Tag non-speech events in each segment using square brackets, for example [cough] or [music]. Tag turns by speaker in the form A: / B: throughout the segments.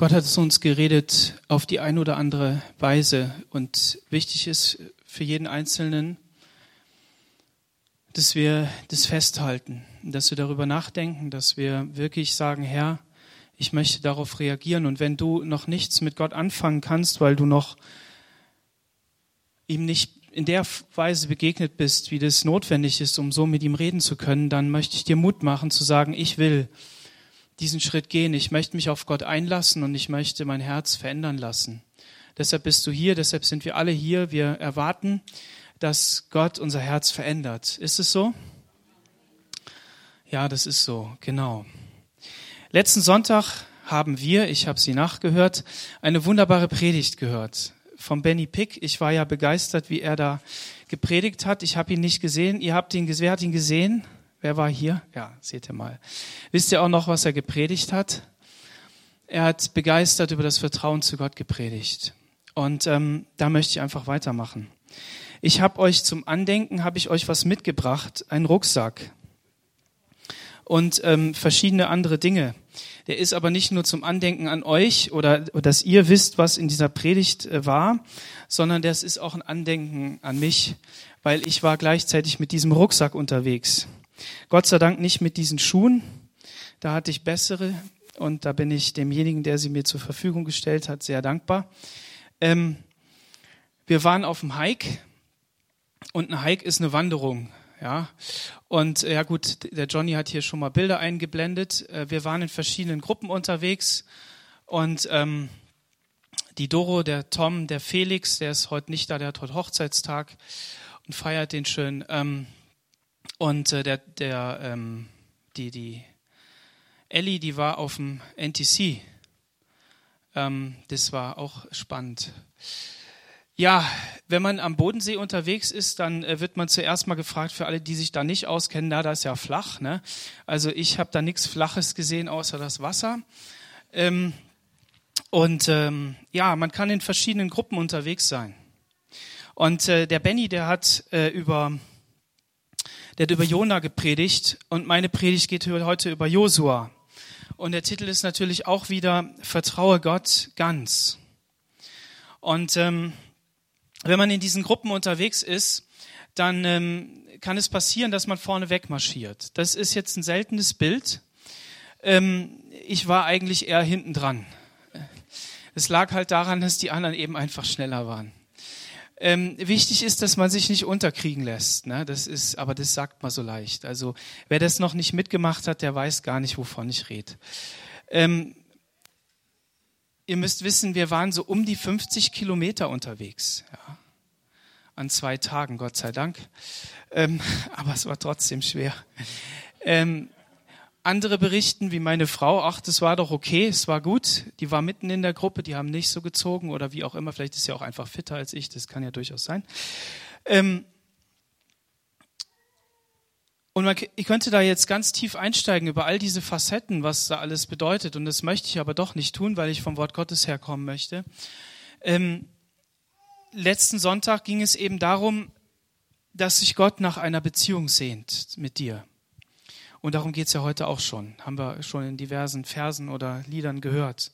A: Gott hat zu uns geredet auf die eine oder andere Weise und wichtig ist für jeden Einzelnen, dass wir das festhalten, dass wir darüber nachdenken, dass wir wirklich sagen, Herr, ich möchte darauf reagieren. Und wenn du noch nichts mit Gott anfangen kannst, weil du noch ihm nicht in der Weise begegnet bist, wie das notwendig ist, um so mit ihm reden zu können, dann möchte ich dir Mut machen zu sagen, ich will diesen Schritt gehen. Ich möchte mich auf Gott einlassen und ich möchte mein Herz verändern lassen. Deshalb bist du hier, deshalb sind wir alle hier. Wir erwarten, dass Gott unser Herz verändert. Ist es so? Ja, das ist so, genau. Letzten Sonntag haben wir, ich habe sie nachgehört, eine wunderbare Predigt gehört von Benny Pick. Ich war ja begeistert, wie er da gepredigt hat. Ich habe ihn nicht gesehen. Ihr habt ihn, wer hat ihn gesehen? Wer war hier? Ja, seht ihr mal. Wisst ihr auch noch, was er gepredigt hat? Er hat begeistert über das Vertrauen zu Gott gepredigt. Und ähm, da möchte ich einfach weitermachen. Ich habe euch zum Andenken, habe ich euch was mitgebracht, einen Rucksack und ähm, verschiedene andere Dinge. Der ist aber nicht nur zum Andenken an euch oder, dass ihr wisst, was in dieser Predigt äh, war, sondern das ist auch ein Andenken an mich, weil ich war gleichzeitig mit diesem Rucksack unterwegs. Gott sei Dank nicht mit diesen Schuhen. Da hatte ich bessere und da bin ich demjenigen, der sie mir zur Verfügung gestellt hat, sehr dankbar. Ähm, wir waren auf dem Hike und ein Hike ist eine Wanderung. Ja, und ja gut, der Johnny hat hier schon mal Bilder eingeblendet. Äh, wir waren in verschiedenen Gruppen unterwegs und ähm, die Doro, der Tom, der Felix, der ist heute nicht da, der hat heute Hochzeitstag und feiert den schön. Ähm, und äh, der, der, ähm, die, die Ellie, die war auf dem NTC. Ähm, das war auch spannend. Ja, wenn man am Bodensee unterwegs ist, dann äh, wird man zuerst mal gefragt, für alle, die sich da nicht auskennen, na, da ist ja flach. Ne? Also ich habe da nichts Flaches gesehen, außer das Wasser. Ähm, und ähm, ja, man kann in verschiedenen Gruppen unterwegs sein. Und äh, der Benny, der hat äh, über der hat über Jona gepredigt und meine Predigt geht heute über Josua. Und der Titel ist natürlich auch wieder Vertraue Gott ganz. Und ähm, wenn man in diesen Gruppen unterwegs ist, dann ähm, kann es passieren, dass man vorne wegmarschiert. Das ist jetzt ein seltenes Bild. Ähm, ich war eigentlich eher hinten dran. Es lag halt daran, dass die anderen eben einfach schneller waren. Ähm, wichtig ist, dass man sich nicht unterkriegen lässt. Ne? Das ist, aber das sagt man so leicht. Also wer das noch nicht mitgemacht hat, der weiß gar nicht, wovon ich rede. Ähm, ihr müsst wissen, wir waren so um die 50 Kilometer unterwegs. Ja? An zwei Tagen, Gott sei Dank. Ähm, [laughs] aber es war trotzdem schwer. Ähm, andere berichten, wie meine Frau, ach, das war doch okay, es war gut. Die war mitten in der Gruppe, die haben nicht so gezogen oder wie auch immer. Vielleicht ist sie auch einfach fitter als ich, das kann ja durchaus sein. Ähm und man, ich könnte da jetzt ganz tief einsteigen über all diese Facetten, was da alles bedeutet. Und das möchte ich aber doch nicht tun, weil ich vom Wort Gottes herkommen möchte. Ähm letzten Sonntag ging es eben darum, dass sich Gott nach einer Beziehung sehnt mit dir. Und darum geht es ja heute auch schon. Haben wir schon in diversen Versen oder Liedern gehört.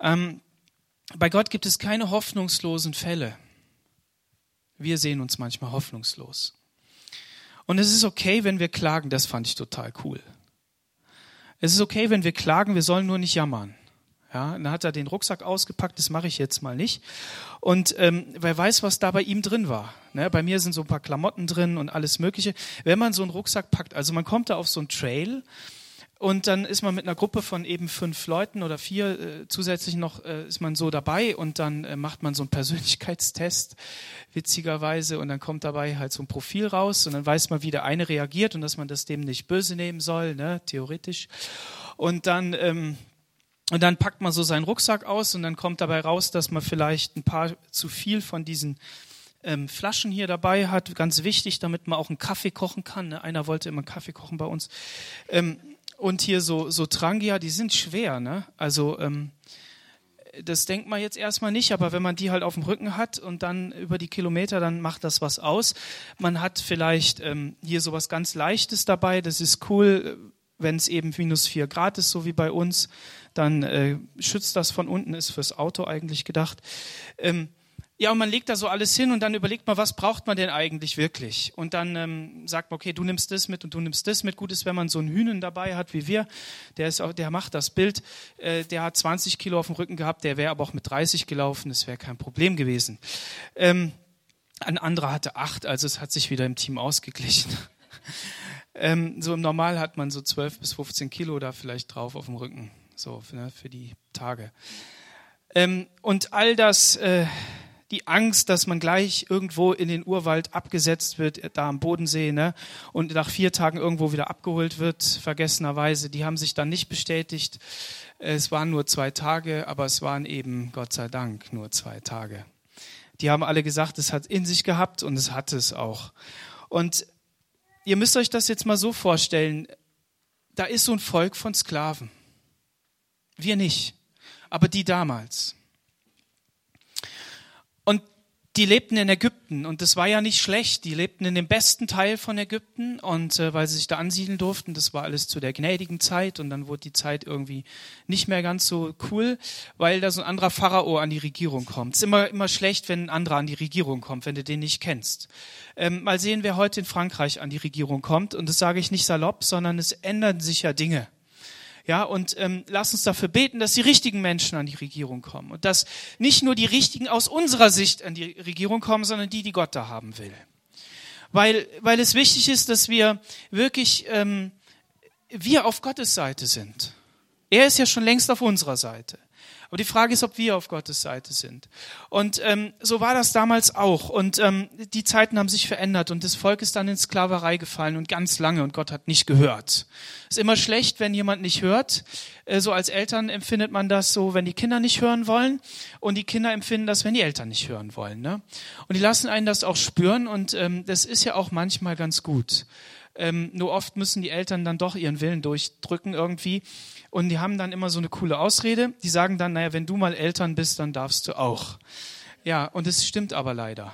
A: Ähm, bei Gott gibt es keine hoffnungslosen Fälle. Wir sehen uns manchmal hoffnungslos. Und es ist okay, wenn wir klagen. Das fand ich total cool. Es ist okay, wenn wir klagen. Wir sollen nur nicht jammern. Ja, dann hat er den Rucksack ausgepackt, das mache ich jetzt mal nicht. Und ähm, wer weiß, was da bei ihm drin war. Ne, bei mir sind so ein paar Klamotten drin und alles Mögliche. Wenn man so einen Rucksack packt, also man kommt da auf so einen Trail und dann ist man mit einer Gruppe von eben fünf Leuten oder vier äh, zusätzlich noch äh, ist man so dabei und dann äh, macht man so einen [laughs] Persönlichkeitstest witzigerweise und dann kommt dabei halt so ein Profil raus und dann weiß man, wie der eine reagiert und dass man das dem nicht böse nehmen soll, ne, theoretisch. Und dann ähm, und dann packt man so seinen Rucksack aus und dann kommt dabei raus, dass man vielleicht ein paar zu viel von diesen ähm, Flaschen hier dabei hat. Ganz wichtig, damit man auch einen Kaffee kochen kann. Ne? Einer wollte immer einen Kaffee kochen bei uns. Ähm, und hier so, so Trangia, die sind schwer. Ne? Also ähm, das denkt man jetzt erstmal nicht, aber wenn man die halt auf dem Rücken hat und dann über die Kilometer, dann macht das was aus. Man hat vielleicht ähm, hier so was ganz Leichtes dabei, das ist cool wenn es eben minus vier Grad ist, so wie bei uns, dann äh, schützt das von unten, ist fürs Auto eigentlich gedacht. Ähm, ja, und man legt da so alles hin und dann überlegt man, was braucht man denn eigentlich wirklich? Und dann ähm, sagt man, okay, du nimmst das mit und du nimmst das mit. Gut ist, wenn man so einen Hühnen dabei hat wie wir, der, ist auch, der macht das Bild, äh, der hat 20 Kilo auf dem Rücken gehabt, der wäre aber auch mit 30 gelaufen, das wäre kein Problem gewesen. Ähm, ein anderer hatte acht, also es hat sich wieder im Team ausgeglichen. Ähm, so im Normal hat man so 12 bis 15 Kilo da vielleicht drauf auf dem Rücken, so ne, für die Tage. Ähm, und all das... Äh, die Angst, dass man gleich irgendwo in den Urwald abgesetzt wird, da am Bodensee, ne, und nach vier Tagen irgendwo wieder abgeholt wird, vergessenerweise, die haben sich dann nicht bestätigt. Es waren nur zwei Tage, aber es waren eben, Gott sei Dank, nur zwei Tage. Die haben alle gesagt, es hat in sich gehabt und es hatte es auch. Und ihr müsst euch das jetzt mal so vorstellen, da ist so ein Volk von Sklaven. Wir nicht, aber die damals. Die lebten in Ägypten und das war ja nicht schlecht. Die lebten in dem besten Teil von Ägypten und äh, weil sie sich da ansiedeln durften, das war alles zu der gnädigen Zeit und dann wurde die Zeit irgendwie nicht mehr ganz so cool, weil da so ein anderer Pharao an die Regierung kommt. Es ist immer, immer schlecht, wenn ein anderer an die Regierung kommt, wenn du den nicht kennst. Ähm, mal sehen, wer heute in Frankreich an die Regierung kommt und das sage ich nicht salopp, sondern es ändern sich ja Dinge. Ja, und ähm, lass uns dafür beten, dass die richtigen Menschen an die Regierung kommen und dass nicht nur die richtigen aus unserer Sicht an die Regierung kommen, sondern die, die Gott da haben will. Weil, weil es wichtig ist, dass wir wirklich ähm, wir auf Gottes Seite sind. Er ist ja schon längst auf unserer Seite. Aber die Frage ist, ob wir auf Gottes Seite sind. Und ähm, so war das damals auch. Und ähm, die Zeiten haben sich verändert und das Volk ist dann in Sklaverei gefallen und ganz lange und Gott hat nicht gehört. Ist immer schlecht, wenn jemand nicht hört. Äh, so als Eltern empfindet man das so, wenn die Kinder nicht hören wollen und die Kinder empfinden das, wenn die Eltern nicht hören wollen. Ne? Und die lassen einen das auch spüren und ähm, das ist ja auch manchmal ganz gut. Ähm, nur oft müssen die Eltern dann doch ihren Willen durchdrücken irgendwie. Und die haben dann immer so eine coole Ausrede. Die sagen dann, naja, wenn du mal Eltern bist, dann darfst du auch. Ja, und es stimmt aber leider.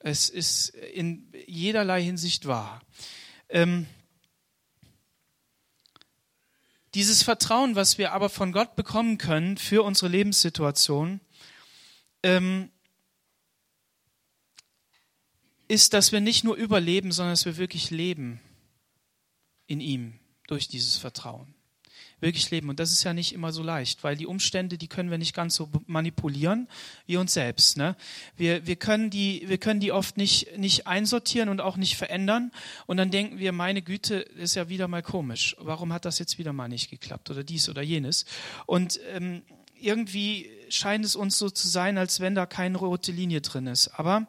A: Es ist in jederlei Hinsicht wahr. Ähm, dieses Vertrauen, was wir aber von Gott bekommen können für unsere Lebenssituation, ähm, ist, dass wir nicht nur überleben, sondern dass wir wirklich leben in ihm durch dieses Vertrauen. Wirklich leben. Und das ist ja nicht immer so leicht, weil die Umstände, die können wir nicht ganz so manipulieren wie uns selbst. Ne? Wir, wir, können die, wir können die oft nicht, nicht einsortieren und auch nicht verändern. Und dann denken wir, meine Güte, ist ja wieder mal komisch. Warum hat das jetzt wieder mal nicht geklappt? Oder dies oder jenes. Und ähm, irgendwie scheint es uns so zu sein, als wenn da keine rote Linie drin ist. Aber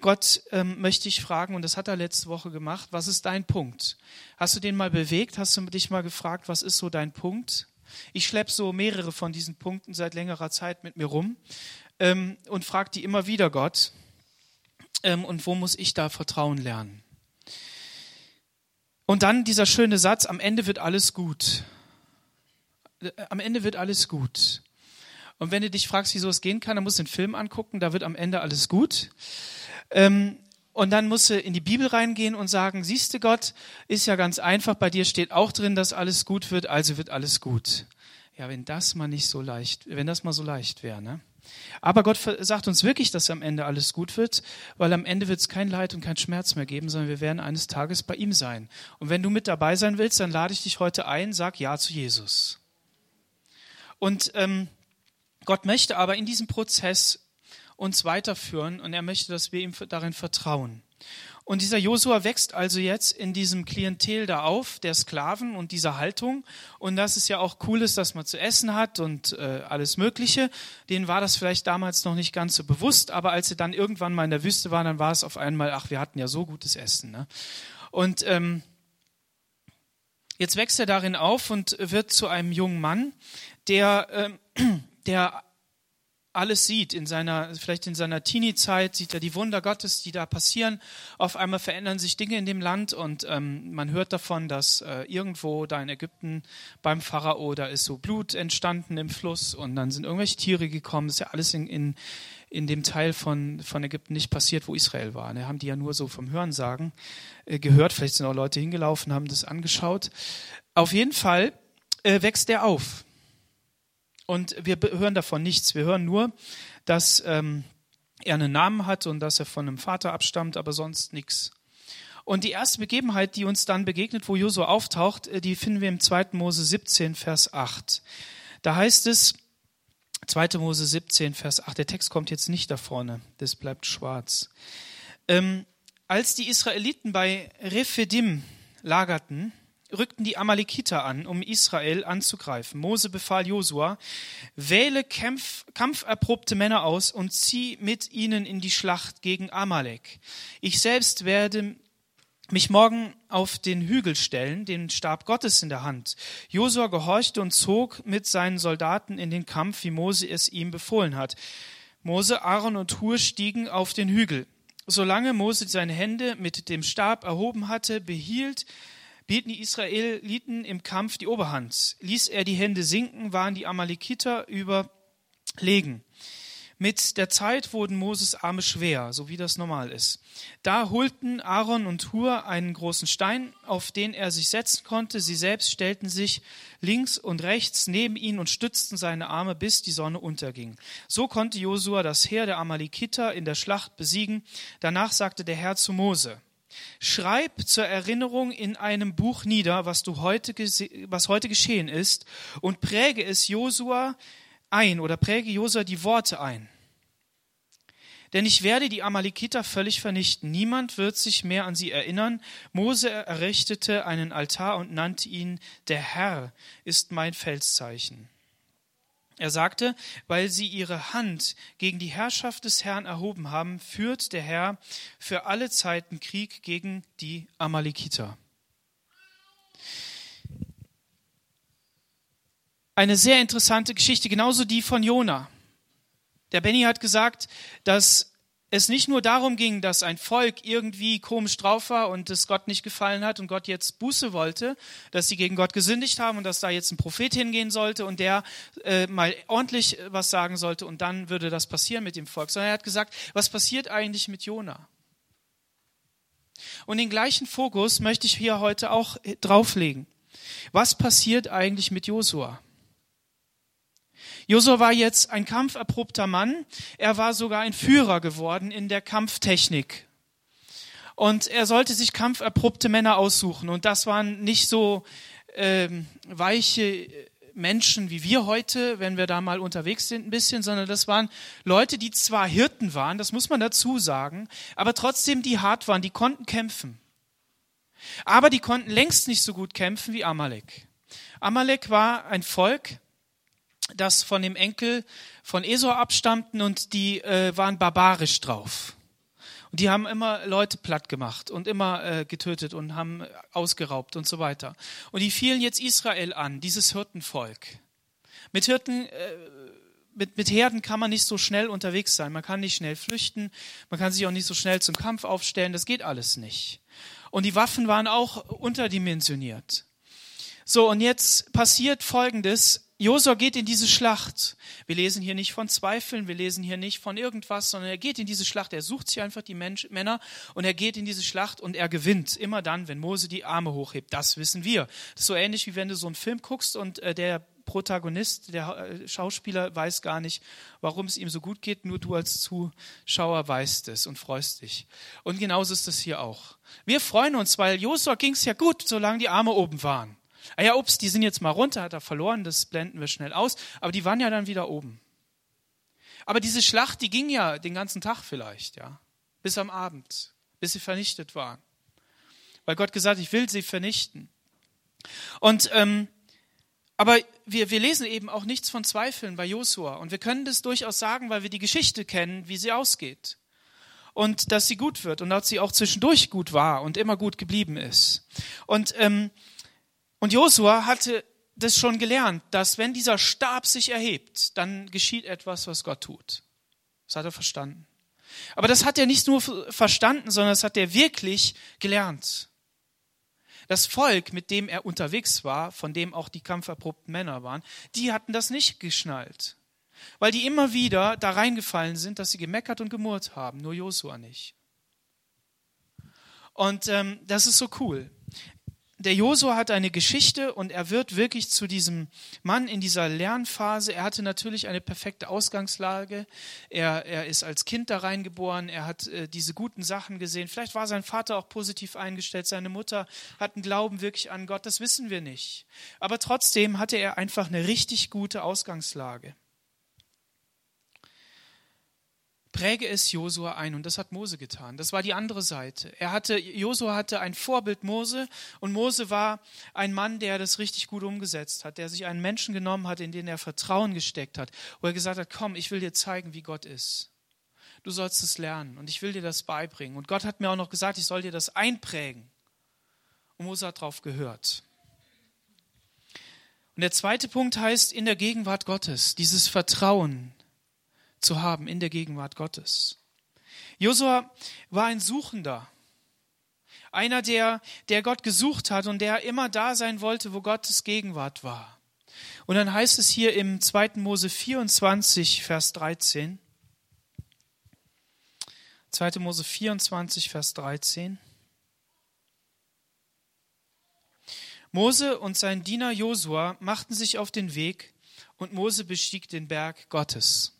A: Gott ähm, möchte ich fragen, und das hat er letzte Woche gemacht, was ist dein Punkt? Hast du den mal bewegt? Hast du dich mal gefragt, was ist so dein Punkt? Ich schleppe so mehrere von diesen Punkten seit längerer Zeit mit mir rum ähm, und frage die immer wieder Gott. Ähm, und wo muss ich da Vertrauen lernen? Und dann dieser schöne Satz, am Ende wird alles gut. Äh, am Ende wird alles gut. Und wenn du dich fragst, wieso es gehen kann, dann musst du den Film angucken, da wird am Ende alles gut. Ähm, und dann musst du in die Bibel reingehen und sagen, siehste Gott, ist ja ganz einfach, bei dir steht auch drin, dass alles gut wird, also wird alles gut. Ja, wenn das mal nicht so leicht, wenn das mal so leicht wäre, ne? Aber Gott sagt uns wirklich, dass am Ende alles gut wird, weil am Ende wird es kein Leid und kein Schmerz mehr geben, sondern wir werden eines Tages bei ihm sein. Und wenn du mit dabei sein willst, dann lade ich dich heute ein, sag Ja zu Jesus. Und ähm, Gott möchte aber in diesem Prozess uns weiterführen und er möchte, dass wir ihm darin vertrauen. Und dieser Josua wächst also jetzt in diesem Klientel da auf, der Sklaven und dieser Haltung. Und das ist ja auch cool ist, dass man zu essen hat und äh, alles Mögliche. Denen war das vielleicht damals noch nicht ganz so bewusst, aber als sie dann irgendwann mal in der Wüste waren, dann war es auf einmal, ach, wir hatten ja so gutes Essen. Ne? Und ähm, jetzt wächst er darin auf und wird zu einem jungen Mann, der, äh, [clears throat] der alles sieht, in seiner, vielleicht in seiner Teenie-Zeit sieht er die Wunder Gottes, die da passieren. Auf einmal verändern sich Dinge in dem Land und ähm, man hört davon, dass äh, irgendwo da in Ägypten beim Pharao, da ist so Blut entstanden im Fluss und dann sind irgendwelche Tiere gekommen. Das ist ja alles in, in, in dem Teil von, von Ägypten nicht passiert, wo Israel war. Da haben die ja nur so vom Hörensagen äh, gehört. Vielleicht sind auch Leute hingelaufen, haben das angeschaut. Auf jeden Fall äh, wächst er auf. Und wir hören davon nichts. Wir hören nur, dass ähm, er einen Namen hat und dass er von einem Vater abstammt, aber sonst nichts. Und die erste Begebenheit, die uns dann begegnet, wo Josua auftaucht, äh, die finden wir im 2. Mose 17, Vers 8. Da heißt es, 2. Mose 17, Vers 8, der Text kommt jetzt nicht da vorne, das bleibt schwarz. Ähm, als die Israeliten bei Rephidim lagerten, rückten die Amalekiter an, um Israel anzugreifen. Mose befahl Josua, wähle Kampf, kampferprobte Männer aus und zieh mit ihnen in die Schlacht gegen Amalek. Ich selbst werde mich morgen auf den Hügel stellen, den Stab Gottes in der Hand. Josua gehorchte und zog mit seinen Soldaten in den Kampf, wie Mose es ihm befohlen hat. Mose, Aaron und Hur stiegen auf den Hügel. Solange Mose seine Hände mit dem Stab erhoben hatte, behielt behielten die Israeliten im Kampf die Oberhand. Ließ er die Hände sinken, waren die Amalekiter überlegen. Mit der Zeit wurden Moses Arme schwer, so wie das normal ist. Da holten Aaron und Hur einen großen Stein, auf den er sich setzen konnte. Sie selbst stellten sich links und rechts neben ihn und stützten seine Arme, bis die Sonne unterging. So konnte Josua das Heer der Amalekiter in der Schlacht besiegen. Danach sagte der Herr zu Mose, Schreib zur Erinnerung in einem Buch nieder, was du heute, was heute geschehen ist, und präge es Josua ein oder präge Josua die Worte ein. Denn ich werde die Amalekiter völlig vernichten. Niemand wird sich mehr an sie erinnern. Mose errichtete einen Altar und nannte ihn, der Herr ist mein Felszeichen. Er sagte, weil sie ihre Hand gegen die Herrschaft des Herrn erhoben haben, führt der Herr für alle Zeiten Krieg gegen die Amalekiter. eine sehr interessante Geschichte, genauso die von Jona. Der Benny hat gesagt, dass es nicht nur darum ging, dass ein Volk irgendwie komisch drauf war und es Gott nicht gefallen hat und Gott jetzt Buße wollte, dass sie gegen Gott gesündigt haben und dass da jetzt ein Prophet hingehen sollte und der äh, mal ordentlich was sagen sollte und dann würde das passieren mit dem Volk, sondern er hat gesagt, was passiert eigentlich mit Jona? Und den gleichen Fokus möchte ich hier heute auch drauflegen. Was passiert eigentlich mit Josua? Josua war jetzt ein kampferprobter Mann. Er war sogar ein Führer geworden in der Kampftechnik. Und er sollte sich kampferprobte Männer aussuchen. Und das waren nicht so ähm, weiche Menschen wie wir heute, wenn wir da mal unterwegs sind ein bisschen, sondern das waren Leute, die zwar Hirten waren, das muss man dazu sagen, aber trotzdem die hart waren, die konnten kämpfen. Aber die konnten längst nicht so gut kämpfen wie Amalek. Amalek war ein Volk, das von dem Enkel von Esau abstammten und die äh, waren barbarisch drauf. Und die haben immer Leute platt gemacht und immer äh, getötet und haben ausgeraubt und so weiter. Und die fielen jetzt Israel an, dieses Hirtenvolk. Mit Hirten, äh, mit, mit Herden kann man nicht so schnell unterwegs sein. Man kann nicht schnell flüchten. Man kann sich auch nicht so schnell zum Kampf aufstellen. Das geht alles nicht. Und die Waffen waren auch unterdimensioniert. So, und jetzt passiert Folgendes. Josua geht in diese Schlacht. Wir lesen hier nicht von Zweifeln, wir lesen hier nicht von irgendwas, sondern er geht in diese Schlacht. Er sucht sich einfach die Mensch, Männer und er geht in diese Schlacht und er gewinnt. Immer dann, wenn Mose die Arme hochhebt. Das wissen wir. Das ist so ähnlich wie wenn du so einen Film guckst und äh, der Protagonist, der äh, Schauspieler weiß gar nicht, warum es ihm so gut geht. Nur du als Zuschauer weißt es und freust dich. Und genauso ist das hier auch. Wir freuen uns, weil Josua ging es ja gut, solange die Arme oben waren. Ah ja, ups, die sind jetzt mal runter, hat er verloren, das blenden wir schnell aus. Aber die waren ja dann wieder oben. Aber diese Schlacht, die ging ja den ganzen Tag vielleicht, ja. Bis am Abend, bis sie vernichtet waren. Weil Gott gesagt, ich will sie vernichten. Und, ähm, aber wir, wir lesen eben auch nichts von Zweifeln bei Josua. Und wir können das durchaus sagen, weil wir die Geschichte kennen, wie sie ausgeht. Und dass sie gut wird und dass sie auch zwischendurch gut war und immer gut geblieben ist. Und ähm, und Josua hatte das schon gelernt, dass wenn dieser Stab sich erhebt, dann geschieht etwas, was Gott tut. Das hat er verstanden. Aber das hat er nicht nur verstanden, sondern das hat er wirklich gelernt. Das Volk, mit dem er unterwegs war, von dem auch die kampferprobten Männer waren, die hatten das nicht geschnallt. Weil die immer wieder da reingefallen sind, dass sie gemeckert und gemurrt haben, nur Josua nicht. Und ähm, das ist so cool. Der Josua hat eine Geschichte und er wird wirklich zu diesem Mann in dieser Lernphase. Er hatte natürlich eine perfekte Ausgangslage. Er, er ist als Kind da reingeboren. Er hat äh, diese guten Sachen gesehen. Vielleicht war sein Vater auch positiv eingestellt. Seine Mutter hat einen Glauben wirklich an Gott. Das wissen wir nicht. Aber trotzdem hatte er einfach eine richtig gute Ausgangslage. Präge es Josua ein. Und das hat Mose getan. Das war die andere Seite. Er hatte, Josua hatte ein Vorbild Mose und Mose war ein Mann, der das richtig gut umgesetzt hat, der sich einen Menschen genommen hat, in den er Vertrauen gesteckt hat, wo er gesagt hat, komm, ich will dir zeigen, wie Gott ist. Du sollst es lernen und ich will dir das beibringen. Und Gott hat mir auch noch gesagt, ich soll dir das einprägen. Und Mose hat darauf gehört. Und der zweite Punkt heißt in der Gegenwart Gottes, dieses Vertrauen, zu haben in der Gegenwart Gottes. Josua war ein Suchender. Einer, der, der Gott gesucht hat und der immer da sein wollte, wo Gottes Gegenwart war. Und dann heißt es hier im 2. Mose 24, Vers 13. 2. Mose 24, Vers 13. Mose und sein Diener Josua machten sich auf den Weg und Mose bestieg den Berg Gottes.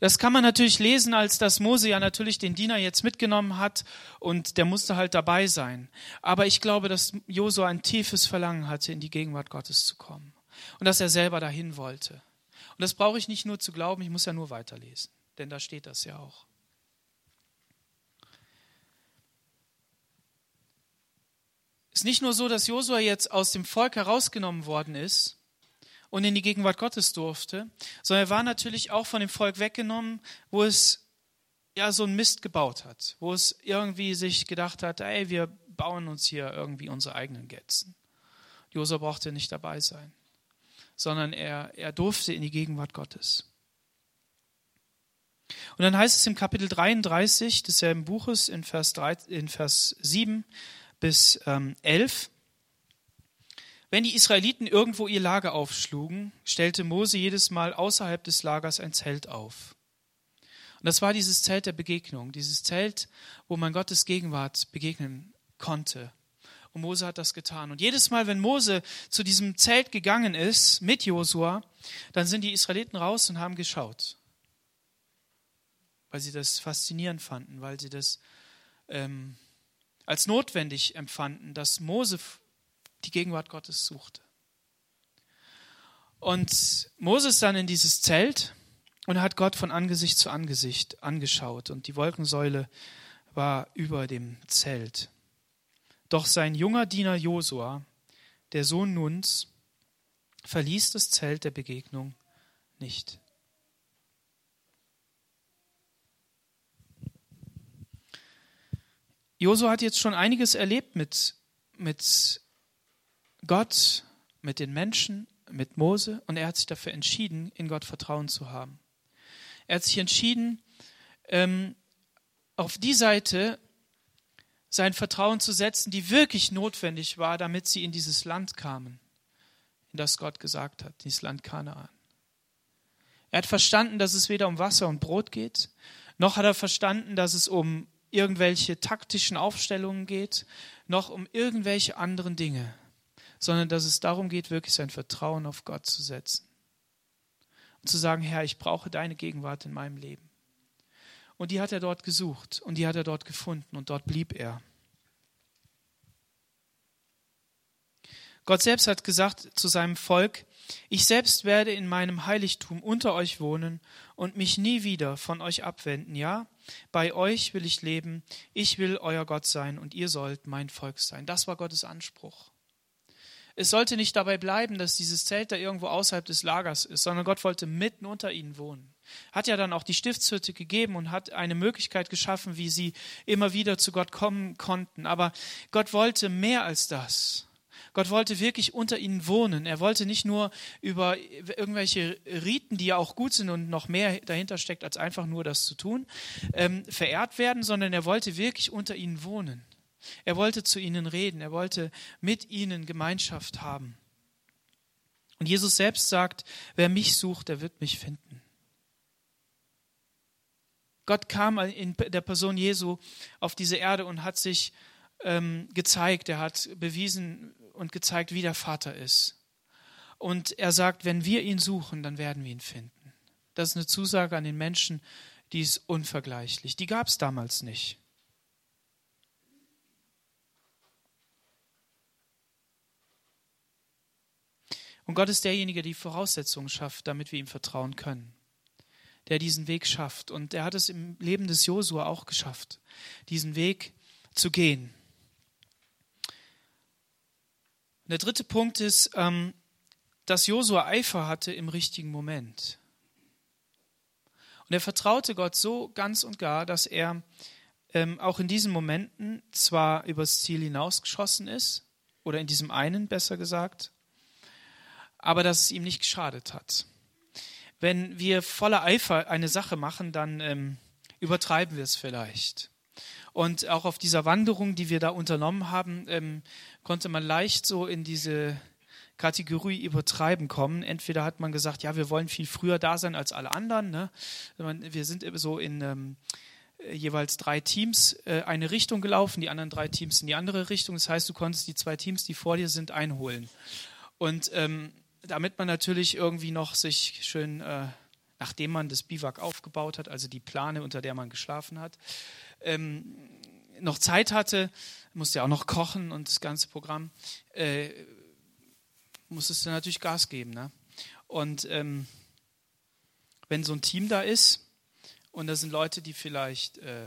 A: Das kann man natürlich lesen, als dass Mose ja natürlich den Diener jetzt mitgenommen hat und der musste halt dabei sein. Aber ich glaube, dass Josua ein tiefes Verlangen hatte, in die Gegenwart Gottes zu kommen und dass er selber dahin wollte. Und das brauche ich nicht nur zu glauben, ich muss ja nur weiterlesen, denn da steht das ja auch. Es ist nicht nur so, dass Josua jetzt aus dem Volk herausgenommen worden ist, und in die Gegenwart Gottes durfte, sondern er war natürlich auch von dem Volk weggenommen, wo es ja so einen Mist gebaut hat, wo es irgendwie sich gedacht hat, ey, wir bauen uns hier irgendwie unsere eigenen Götzen. Josua brauchte nicht dabei sein, sondern er, er durfte in die Gegenwart Gottes. Und dann heißt es im Kapitel 33 desselben Buches in Vers, 3, in Vers 7 bis ähm, 11, wenn die Israeliten irgendwo ihr Lager aufschlugen, stellte Mose jedes Mal außerhalb des Lagers ein Zelt auf. Und das war dieses Zelt der Begegnung, dieses Zelt, wo man Gottes Gegenwart begegnen konnte. Und Mose hat das getan. Und jedes Mal, wenn Mose zu diesem Zelt gegangen ist mit Josua, dann sind die Israeliten raus und haben geschaut, weil sie das faszinierend fanden, weil sie das ähm, als notwendig empfanden, dass Mose die Gegenwart Gottes suchte. Und Moses dann in dieses Zelt und hat Gott von Angesicht zu Angesicht angeschaut und die Wolkensäule war über dem Zelt. Doch sein junger Diener Josua, der Sohn Nuns, verließ das Zelt der Begegnung nicht. Josua hat jetzt schon einiges erlebt mit, mit Gott, mit den Menschen, mit Mose und er hat sich dafür entschieden, in Gott Vertrauen zu haben. Er hat sich entschieden, ähm, auf die Seite sein Vertrauen zu setzen, die wirklich notwendig war, damit sie in dieses Land kamen, in das Gott gesagt hat, dieses Land Kanaan. Er hat verstanden, dass es weder um Wasser und Brot geht, noch hat er verstanden, dass es um irgendwelche taktischen Aufstellungen geht, noch um irgendwelche anderen Dinge sondern dass es darum geht, wirklich sein Vertrauen auf Gott zu setzen. Und zu sagen, Herr, ich brauche deine Gegenwart in meinem Leben. Und die hat er dort gesucht und die hat er dort gefunden und dort blieb er. Gott selbst hat gesagt zu seinem Volk, ich selbst werde in meinem Heiligtum unter euch wohnen und mich nie wieder von euch abwenden. Ja, bei euch will ich leben, ich will euer Gott sein und ihr sollt mein Volk sein. Das war Gottes Anspruch. Es sollte nicht dabei bleiben, dass dieses Zelt da irgendwo außerhalb des Lagers ist, sondern Gott wollte mitten unter ihnen wohnen. Hat ja dann auch die Stiftshütte gegeben und hat eine Möglichkeit geschaffen, wie sie immer wieder zu Gott kommen konnten. Aber Gott wollte mehr als das. Gott wollte wirklich unter ihnen wohnen. Er wollte nicht nur über irgendwelche Riten, die ja auch gut sind und noch mehr dahinter steckt, als einfach nur das zu tun, ähm, verehrt werden, sondern er wollte wirklich unter ihnen wohnen. Er wollte zu ihnen reden, er wollte mit ihnen Gemeinschaft haben. Und Jesus selbst sagt, wer mich sucht, der wird mich finden. Gott kam in der Person Jesu auf diese Erde und hat sich ähm, gezeigt, er hat bewiesen und gezeigt, wie der Vater ist. Und er sagt, wenn wir ihn suchen, dann werden wir ihn finden. Das ist eine Zusage an den Menschen, die ist unvergleichlich. Die gab es damals nicht. Und Gott ist derjenige, der die Voraussetzungen schafft, damit wir ihm vertrauen können. Der diesen Weg schafft. Und er hat es im Leben des Josua auch geschafft, diesen Weg zu gehen. Und der dritte Punkt ist, ähm, dass Josua Eifer hatte im richtigen Moment. Und er vertraute Gott so ganz und gar, dass er ähm, auch in diesen Momenten zwar übers Ziel hinausgeschossen ist, oder in diesem einen besser gesagt, aber dass es ihm nicht geschadet hat. Wenn wir voller Eifer eine Sache machen, dann ähm, übertreiben wir es vielleicht. Und auch auf dieser Wanderung, die wir da unternommen haben, ähm, konnte man leicht so in diese Kategorie übertreiben kommen. Entweder hat man gesagt, ja, wir wollen viel früher da sein als alle anderen. Ne? Wir sind so in ähm, jeweils drei Teams äh, eine Richtung gelaufen, die anderen drei Teams in die andere Richtung. Das heißt, du konntest die zwei Teams, die vor dir sind, einholen. Und ähm, damit man natürlich irgendwie noch sich schön, äh, nachdem man das Biwak aufgebaut hat, also die Plane, unter der man geschlafen hat, ähm, noch Zeit hatte, musste ja auch noch kochen und das ganze Programm, äh, musstest du natürlich Gas geben. Ne? Und ähm, wenn so ein Team da ist und da sind Leute, die vielleicht äh,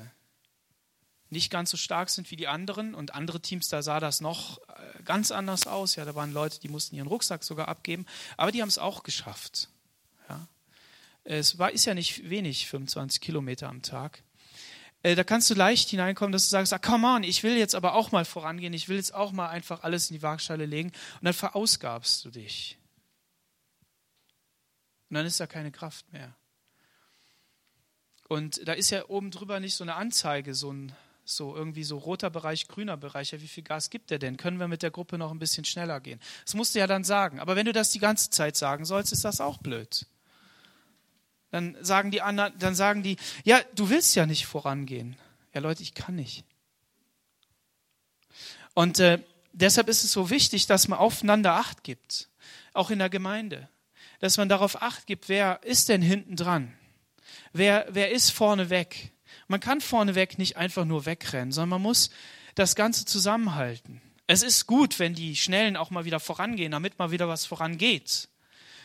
A: nicht ganz so stark sind wie die anderen und andere Teams, da sah das noch äh, ganz anders aus. Ja, da waren Leute, die mussten ihren Rucksack sogar abgeben, aber die haben es auch geschafft. Ja. Es war, ist ja nicht wenig, 25 Kilometer am Tag. Äh, da kannst du leicht hineinkommen, dass du sagst, ah, come on, ich will jetzt aber auch mal vorangehen, ich will jetzt auch mal einfach alles in die Waagschale legen und dann verausgabst du dich. Und dann ist da keine Kraft mehr. Und da ist ja oben drüber nicht so eine Anzeige, so ein so irgendwie so roter Bereich, grüner Bereich, ja, wie viel Gas gibt der denn? Können wir mit der Gruppe noch ein bisschen schneller gehen? Das musst du ja dann sagen. Aber wenn du das die ganze Zeit sagen sollst, ist das auch blöd. Dann sagen die anderen, dann sagen die, ja, du willst ja nicht vorangehen. Ja, Leute, ich kann nicht. Und äh, deshalb ist es so wichtig, dass man aufeinander Acht gibt, auch in der Gemeinde, dass man darauf Acht gibt, wer ist denn hinten dran? Wer, wer ist vorne weg? Man kann vorneweg nicht einfach nur wegrennen, sondern man muss das Ganze zusammenhalten. Es ist gut, wenn die Schnellen auch mal wieder vorangehen, damit mal wieder was vorangeht.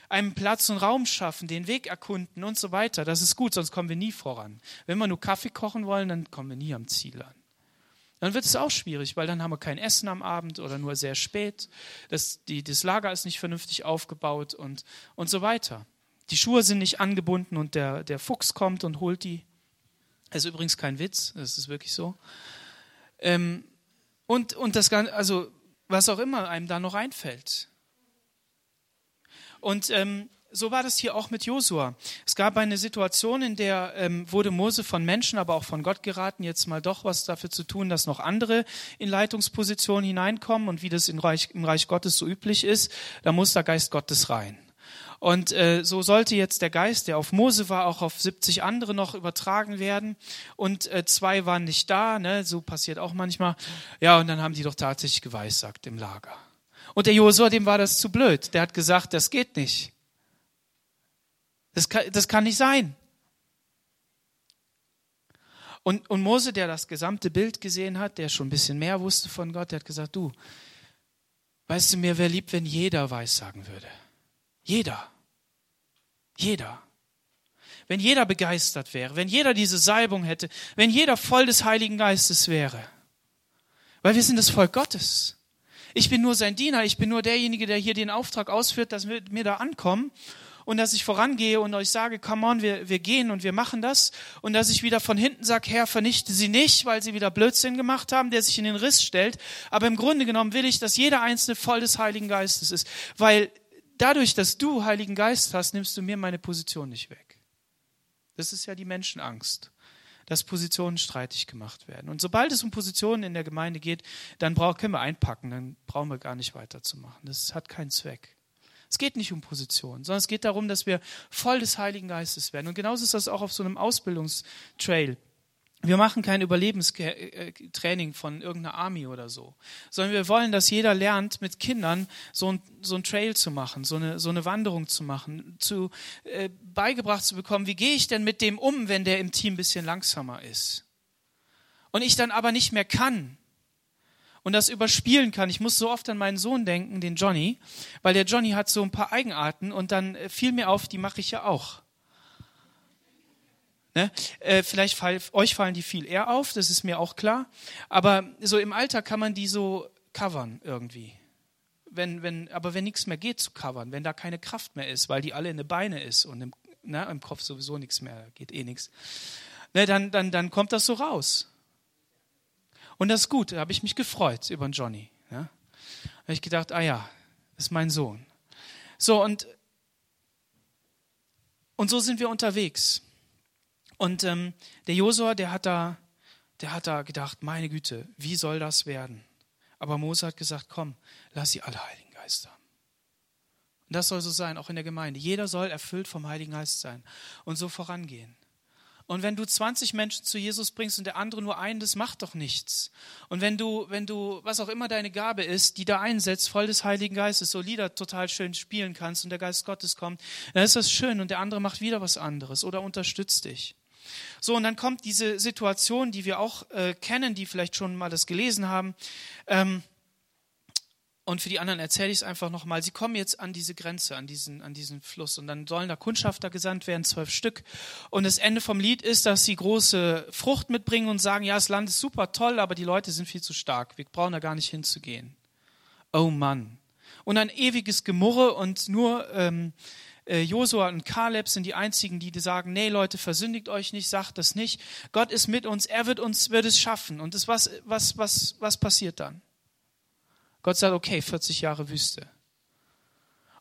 A: Einem Platz und Raum schaffen, den Weg erkunden und so weiter. Das ist gut, sonst kommen wir nie voran. Wenn wir nur Kaffee kochen wollen, dann kommen wir nie am Ziel an. Dann wird es auch schwierig, weil dann haben wir kein Essen am Abend oder nur sehr spät. Das, die, das Lager ist nicht vernünftig aufgebaut und, und so weiter. Die Schuhe sind nicht angebunden und der, der Fuchs kommt und holt die. Das ist übrigens kein Witz, das ist wirklich so. Ähm, und, und das Ganze, also was auch immer einem da noch einfällt. Und ähm, so war das hier auch mit Josua. Es gab eine Situation, in der ähm, wurde Mose von Menschen, aber auch von Gott geraten, jetzt mal doch was dafür zu tun, dass noch andere in Leitungspositionen hineinkommen. Und wie das im Reich, im Reich Gottes so üblich ist, da muss der Geist Gottes rein. Und äh, so sollte jetzt der Geist, der auf Mose war, auch auf 70 andere noch übertragen werden. Und äh, zwei waren nicht da, ne? so passiert auch manchmal. Ja, und dann haben die doch tatsächlich geweissagt im Lager. Und der Josua, dem war das zu blöd. Der hat gesagt, das geht nicht. Das kann, das kann nicht sein. Und, und Mose, der das gesamte Bild gesehen hat, der schon ein bisschen mehr wusste von Gott, der hat gesagt, du, weißt du mir, wer liebt, wenn jeder weissagen würde? Jeder. Jeder. Wenn jeder begeistert wäre, wenn jeder diese Salbung hätte, wenn jeder voll des Heiligen Geistes wäre. Weil wir sind das Volk Gottes. Ich bin nur sein Diener, ich bin nur derjenige, der hier den Auftrag ausführt, dass wir mir da ankommen und dass ich vorangehe und euch sage, come on, wir, wir gehen und wir machen das und dass ich wieder von hinten sage, Herr, vernichte sie nicht, weil sie wieder Blödsinn gemacht haben, der sich in den Riss stellt. Aber im Grunde genommen will ich, dass jeder Einzelne voll des Heiligen Geistes ist, weil dadurch, dass du Heiligen Geist hast, nimmst du mir meine Position nicht weg. Das ist ja die Menschenangst, dass Positionen streitig gemacht werden. Und sobald es um Positionen in der Gemeinde geht, dann können wir einpacken, dann brauchen wir gar nicht weiterzumachen. Das hat keinen Zweck. Es geht nicht um Positionen, sondern es geht darum, dass wir voll des Heiligen Geistes werden. Und genauso ist das auch auf so einem Ausbildungstrail. Wir machen kein Überlebenstraining von irgendeiner Army oder so, sondern wir wollen, dass jeder lernt, mit Kindern so ein, so ein Trail zu machen, so eine, so eine Wanderung zu machen, zu, äh, beigebracht zu bekommen, wie gehe ich denn mit dem um, wenn der im Team ein bisschen langsamer ist. Und ich dann aber nicht mehr kann und das überspielen kann. Ich muss so oft an meinen Sohn denken, den Johnny, weil der Johnny hat so ein paar Eigenarten und dann äh, fiel mir auf, die mache ich ja auch. Ne? Äh, vielleicht fall, euch fallen die viel eher auf, das ist mir auch klar. Aber so im Alter kann man die so covern irgendwie. Wenn, wenn, aber wenn nichts mehr geht zu covern, wenn da keine Kraft mehr ist, weil die alle in den Beine ist und im, ne, im Kopf sowieso nichts mehr, geht eh nichts, ne, dann, dann, dann kommt das so raus. Und das ist gut, da habe ich mich gefreut über den Johnny. Ja? Da habe ich gedacht, ah ja, ist mein Sohn. So, und, und so sind wir unterwegs. Und ähm, der Josua, der hat da, der hat da gedacht, meine Güte, wie soll das werden? Aber Mose hat gesagt, komm, lass sie alle Heiligen Geist haben. Und das soll so sein, auch in der Gemeinde. Jeder soll erfüllt vom Heiligen Geist sein und so vorangehen. Und wenn du 20 Menschen zu Jesus bringst und der andere nur einen, das macht doch nichts. Und wenn du, wenn du, was auch immer deine Gabe ist, die da einsetzt, voll des Heiligen Geistes, so Lieder total schön spielen kannst und der Geist Gottes kommt, dann ist das schön und der andere macht wieder was anderes oder unterstützt dich. So, und dann kommt diese Situation, die wir auch äh, kennen, die vielleicht schon mal das gelesen haben. Ähm, und für die anderen erzähle ich es einfach nochmal. Sie kommen jetzt an diese Grenze, an diesen, an diesen Fluss. Und dann sollen da Kundschafter gesandt werden, zwölf Stück. Und das Ende vom Lied ist, dass sie große Frucht mitbringen und sagen, ja, das Land ist super toll, aber die Leute sind viel zu stark. Wir brauchen da gar nicht hinzugehen. Oh Mann. Und ein ewiges Gemurre und nur ähm, äh, Josua und Kaleb sind die einzigen, die sagen, nee Leute, versündigt euch nicht, sagt das nicht. Gott ist mit uns, er wird uns, wird es schaffen. Und das, was, was, was, was passiert dann? Gott sagt, okay, 40 Jahre Wüste.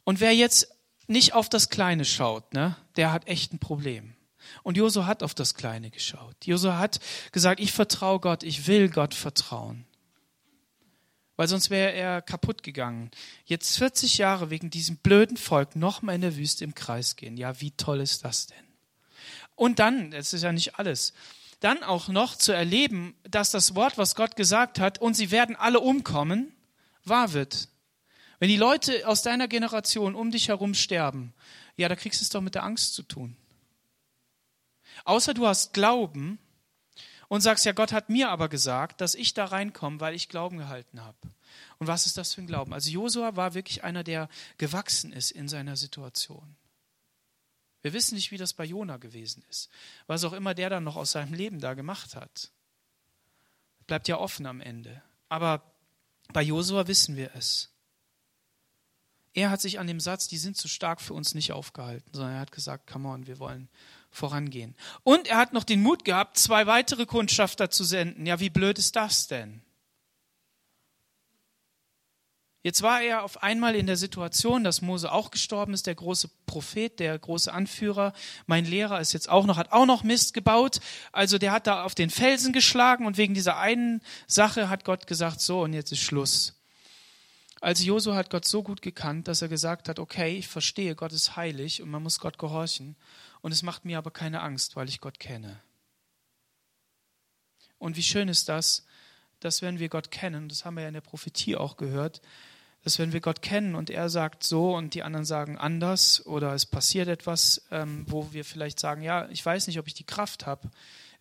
A: Und wer jetzt nicht auf das Kleine schaut, ne, der hat echt ein Problem. Und Josua hat auf das Kleine geschaut. Josua hat gesagt, ich vertraue Gott, ich will Gott vertrauen weil sonst wäre er kaputt gegangen. Jetzt 40 Jahre wegen diesem blöden Volk nochmal in der Wüste im Kreis gehen. Ja, wie toll ist das denn? Und dann, das ist ja nicht alles, dann auch noch zu erleben, dass das Wort, was Gott gesagt hat, und sie werden alle umkommen, wahr wird. Wenn die Leute aus deiner Generation um dich herum sterben, ja, da kriegst du es doch mit der Angst zu tun. Außer du hast Glauben, und sagst, ja, Gott hat mir aber gesagt, dass ich da reinkomme, weil ich Glauben gehalten habe. Und was ist das für ein Glauben? Also Josua war wirklich einer, der gewachsen ist in seiner Situation. Wir wissen nicht, wie das bei Jona gewesen ist. Was auch immer der dann noch aus seinem Leben da gemacht hat. Bleibt ja offen am Ende. Aber bei Josua wissen wir es. Er hat sich an dem Satz, die sind zu stark für uns nicht aufgehalten, sondern er hat gesagt, come on, wir wollen vorangehen. Und er hat noch den Mut gehabt, zwei weitere Kundschafter zu senden. Ja, wie blöd ist das denn? Jetzt war er auf einmal in der Situation, dass Mose auch gestorben ist, der große Prophet, der große Anführer. Mein Lehrer ist jetzt auch noch, hat auch noch Mist gebaut. Also der hat da auf den Felsen geschlagen und wegen dieser einen Sache hat Gott gesagt, so und jetzt ist Schluss. Also Josua hat Gott so gut gekannt, dass er gesagt hat, okay, ich verstehe, Gott ist heilig und man muss Gott gehorchen. Und es macht mir aber keine Angst, weil ich Gott kenne. Und wie schön ist das, dass wenn wir Gott kennen, das haben wir ja in der Prophetie auch gehört, dass wenn wir Gott kennen und er sagt so und die anderen sagen anders oder es passiert etwas, ähm, wo wir vielleicht sagen, ja, ich weiß nicht, ob ich die Kraft habe,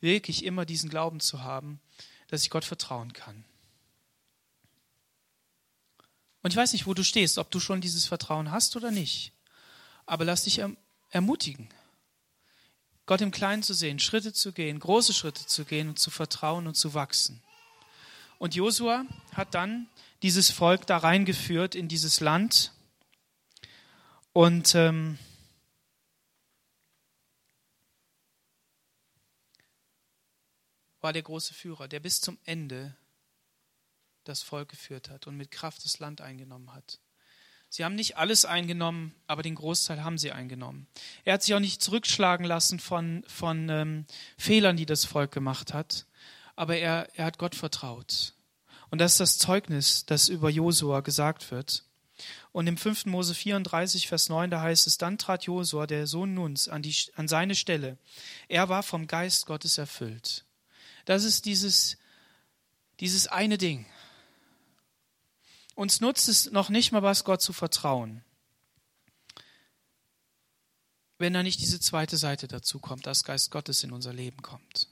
A: wirklich immer diesen Glauben zu haben, dass ich Gott vertrauen kann. Und ich weiß nicht, wo du stehst, ob du schon dieses Vertrauen hast oder nicht. Aber lass dich erm-, ermutigen. Gott im Kleinen zu sehen, Schritte zu gehen, große Schritte zu gehen und zu vertrauen und zu wachsen. Und Josua hat dann dieses Volk da reingeführt in dieses Land und ähm, war der große Führer, der bis zum Ende das Volk geführt hat und mit Kraft das Land eingenommen hat. Sie haben nicht alles eingenommen, aber den Großteil haben sie eingenommen. Er hat sich auch nicht zurückschlagen lassen von, von ähm, Fehlern, die das Volk gemacht hat, aber er, er hat Gott vertraut. Und das ist das Zeugnis, das über Josua gesagt wird. Und im 5. Mose 34, Vers 9, da heißt es, dann trat Josua, der Sohn Nuns, an, die, an seine Stelle. Er war vom Geist Gottes erfüllt. Das ist dieses, dieses eine Ding. Uns nutzt es noch nicht mal was, Gott zu vertrauen. Wenn da nicht diese zweite Seite dazu kommt, dass Geist Gottes in unser Leben kommt.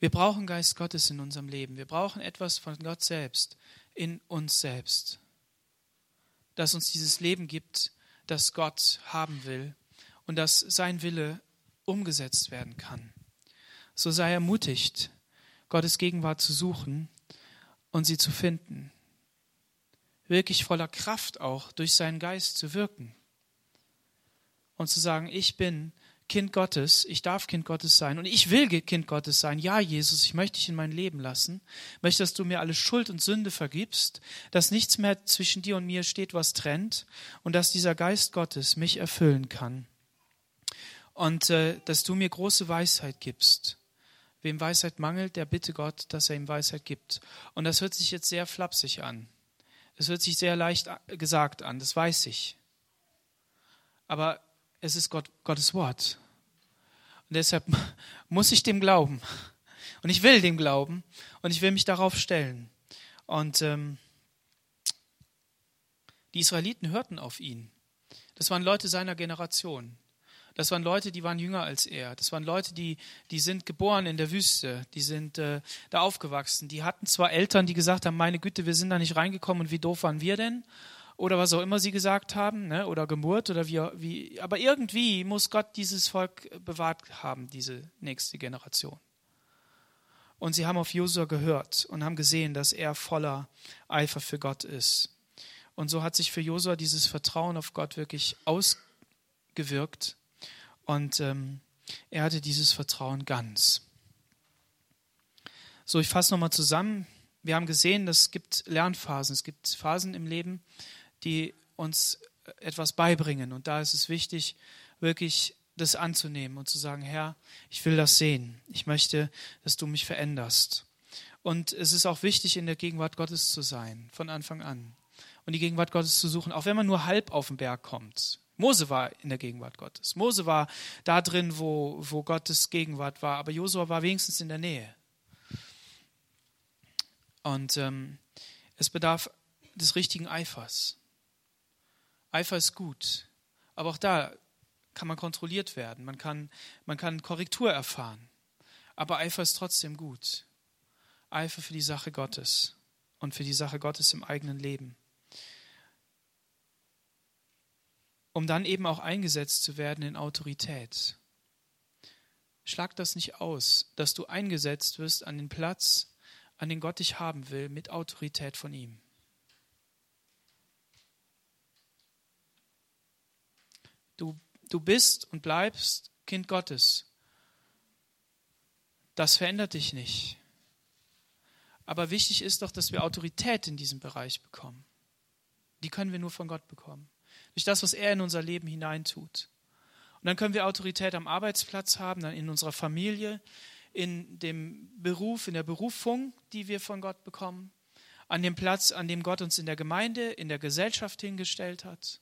A: Wir brauchen Geist Gottes in unserem Leben. Wir brauchen etwas von Gott selbst in uns selbst, das uns dieses Leben gibt, das Gott haben will und dass sein Wille umgesetzt werden kann. So sei ermutigt, Gottes Gegenwart zu suchen und sie zu finden. Wirklich voller Kraft auch durch seinen Geist zu wirken. Und zu sagen, ich bin Kind Gottes, ich darf Kind Gottes sein und ich will Kind Gottes sein. Ja, Jesus, ich möchte dich in mein Leben lassen, ich möchte, dass du mir alle Schuld und Sünde vergibst, dass nichts mehr zwischen dir und mir steht, was trennt und dass dieser Geist Gottes mich erfüllen kann. Und äh, dass du mir große Weisheit gibst. Wem Weisheit mangelt, der bitte Gott, dass er ihm Weisheit gibt. Und das hört sich jetzt sehr flapsig an. Es hört sich sehr leicht gesagt an, das weiß ich. Aber es ist Gott, Gottes Wort. Und deshalb [laughs] muss ich dem glauben. Und ich will dem glauben. Und ich will mich darauf stellen. Und ähm, die Israeliten hörten auf ihn. Das waren Leute seiner Generation. Das waren Leute, die waren jünger als er. Das waren Leute, die, die sind geboren in der Wüste. Die sind äh, da aufgewachsen. Die hatten zwar Eltern, die gesagt haben, meine Güte, wir sind da nicht reingekommen und wie doof waren wir denn? oder was auch immer sie gesagt haben, ne, oder gemurrt oder wie, wie, aber irgendwie muss Gott dieses Volk bewahrt haben, diese nächste Generation. Und sie haben auf Josua gehört und haben gesehen, dass er voller Eifer für Gott ist. Und so hat sich für Josua dieses Vertrauen auf Gott wirklich ausgewirkt und ähm, er hatte dieses Vertrauen ganz. So, ich fasse nochmal zusammen. Wir haben gesehen, es gibt Lernphasen, es gibt Phasen im Leben, die uns etwas beibringen. Und da ist es wichtig, wirklich das anzunehmen und zu sagen, Herr, ich will das sehen. Ich möchte, dass du mich veränderst. Und es ist auch wichtig, in der Gegenwart Gottes zu sein, von Anfang an. Und die Gegenwart Gottes zu suchen, auch wenn man nur halb auf den Berg kommt. Mose war in der Gegenwart Gottes. Mose war da drin, wo, wo Gottes Gegenwart war, aber Josua war wenigstens in der Nähe. Und ähm, es bedarf des richtigen Eifers. Eifer ist gut, aber auch da kann man kontrolliert werden, man kann, man kann Korrektur erfahren. Aber Eifer ist trotzdem gut. Eifer für die Sache Gottes und für die Sache Gottes im eigenen Leben. Um dann eben auch eingesetzt zu werden in Autorität. Schlag das nicht aus, dass du eingesetzt wirst an den Platz, an den Gott dich haben will, mit Autorität von ihm. Du, du bist und bleibst Kind Gottes. Das verändert dich nicht. Aber wichtig ist doch, dass wir Autorität in diesem Bereich bekommen. Die können wir nur von Gott bekommen. Durch das, was er in unser Leben hineintut. Und dann können wir Autorität am Arbeitsplatz haben, dann in unserer Familie, in dem Beruf, in der Berufung, die wir von Gott bekommen, an dem Platz, an dem Gott uns in der Gemeinde, in der Gesellschaft hingestellt hat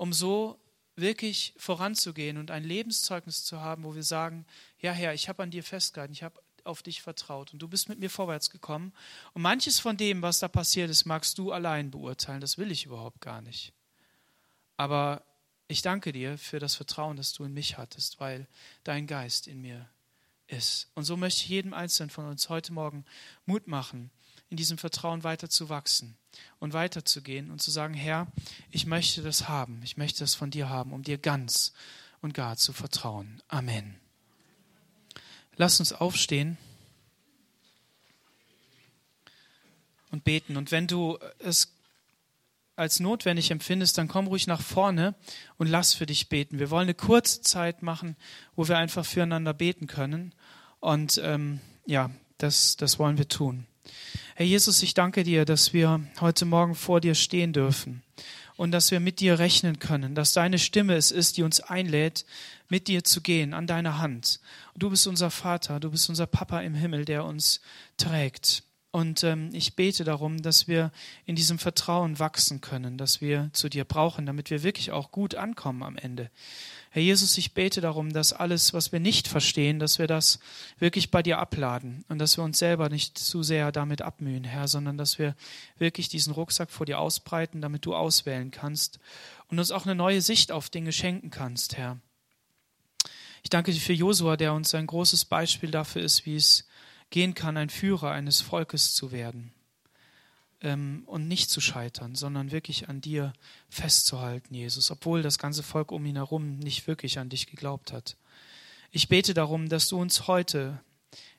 A: um so wirklich voranzugehen und ein Lebenszeugnis zu haben, wo wir sagen, ja Herr, ich habe an dir festgehalten, ich habe auf dich vertraut und du bist mit mir vorwärts gekommen. Und manches von dem, was da passiert ist, magst du allein beurteilen. Das will ich überhaupt gar nicht. Aber ich danke dir für das Vertrauen, das du in mich hattest, weil dein Geist in mir ist. Und so möchte ich jedem Einzelnen von uns heute Morgen Mut machen, in diesem Vertrauen weiter zu wachsen und weiterzugehen und zu sagen, Herr, ich möchte das haben, ich möchte das von dir haben, um dir ganz und gar zu vertrauen. Amen. Lass uns aufstehen und beten. Und wenn du es als notwendig empfindest, dann komm ruhig nach vorne und lass für dich beten. Wir wollen eine kurze Zeit machen, wo wir einfach füreinander beten können. Und ähm, ja, das, das wollen wir tun. Herr Jesus, ich danke dir, dass wir heute Morgen vor dir stehen dürfen und dass wir mit dir rechnen können, dass deine Stimme es ist, die uns einlädt, mit dir zu gehen, an deiner Hand. Du bist unser Vater, du bist unser Papa im Himmel, der uns trägt. Und ähm, ich bete darum, dass wir in diesem Vertrauen wachsen können, dass wir zu dir brauchen, damit wir wirklich auch gut ankommen am Ende. Herr Jesus, ich bete darum, dass alles, was wir nicht verstehen, dass wir das wirklich bei dir abladen und dass wir uns selber nicht zu sehr damit abmühen, Herr, sondern dass wir wirklich diesen Rucksack vor dir ausbreiten, damit du auswählen kannst und uns auch eine neue Sicht auf Dinge schenken kannst, Herr. Ich danke dir für Josua, der uns ein großes Beispiel dafür ist, wie es gehen kann, ein Führer eines Volkes zu werden ähm, und nicht zu scheitern, sondern wirklich an dir festzuhalten, Jesus, obwohl das ganze Volk um ihn herum nicht wirklich an dich geglaubt hat. Ich bete darum, dass du uns heute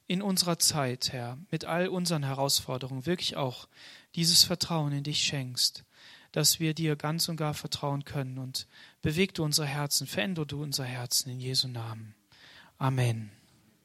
A: in unserer Zeit, Herr, mit all unseren Herausforderungen wirklich auch dieses Vertrauen in dich schenkst, dass wir dir ganz und gar vertrauen können und beweg du unsere Herzen, verändere du unser Herzen in Jesu Namen. Amen.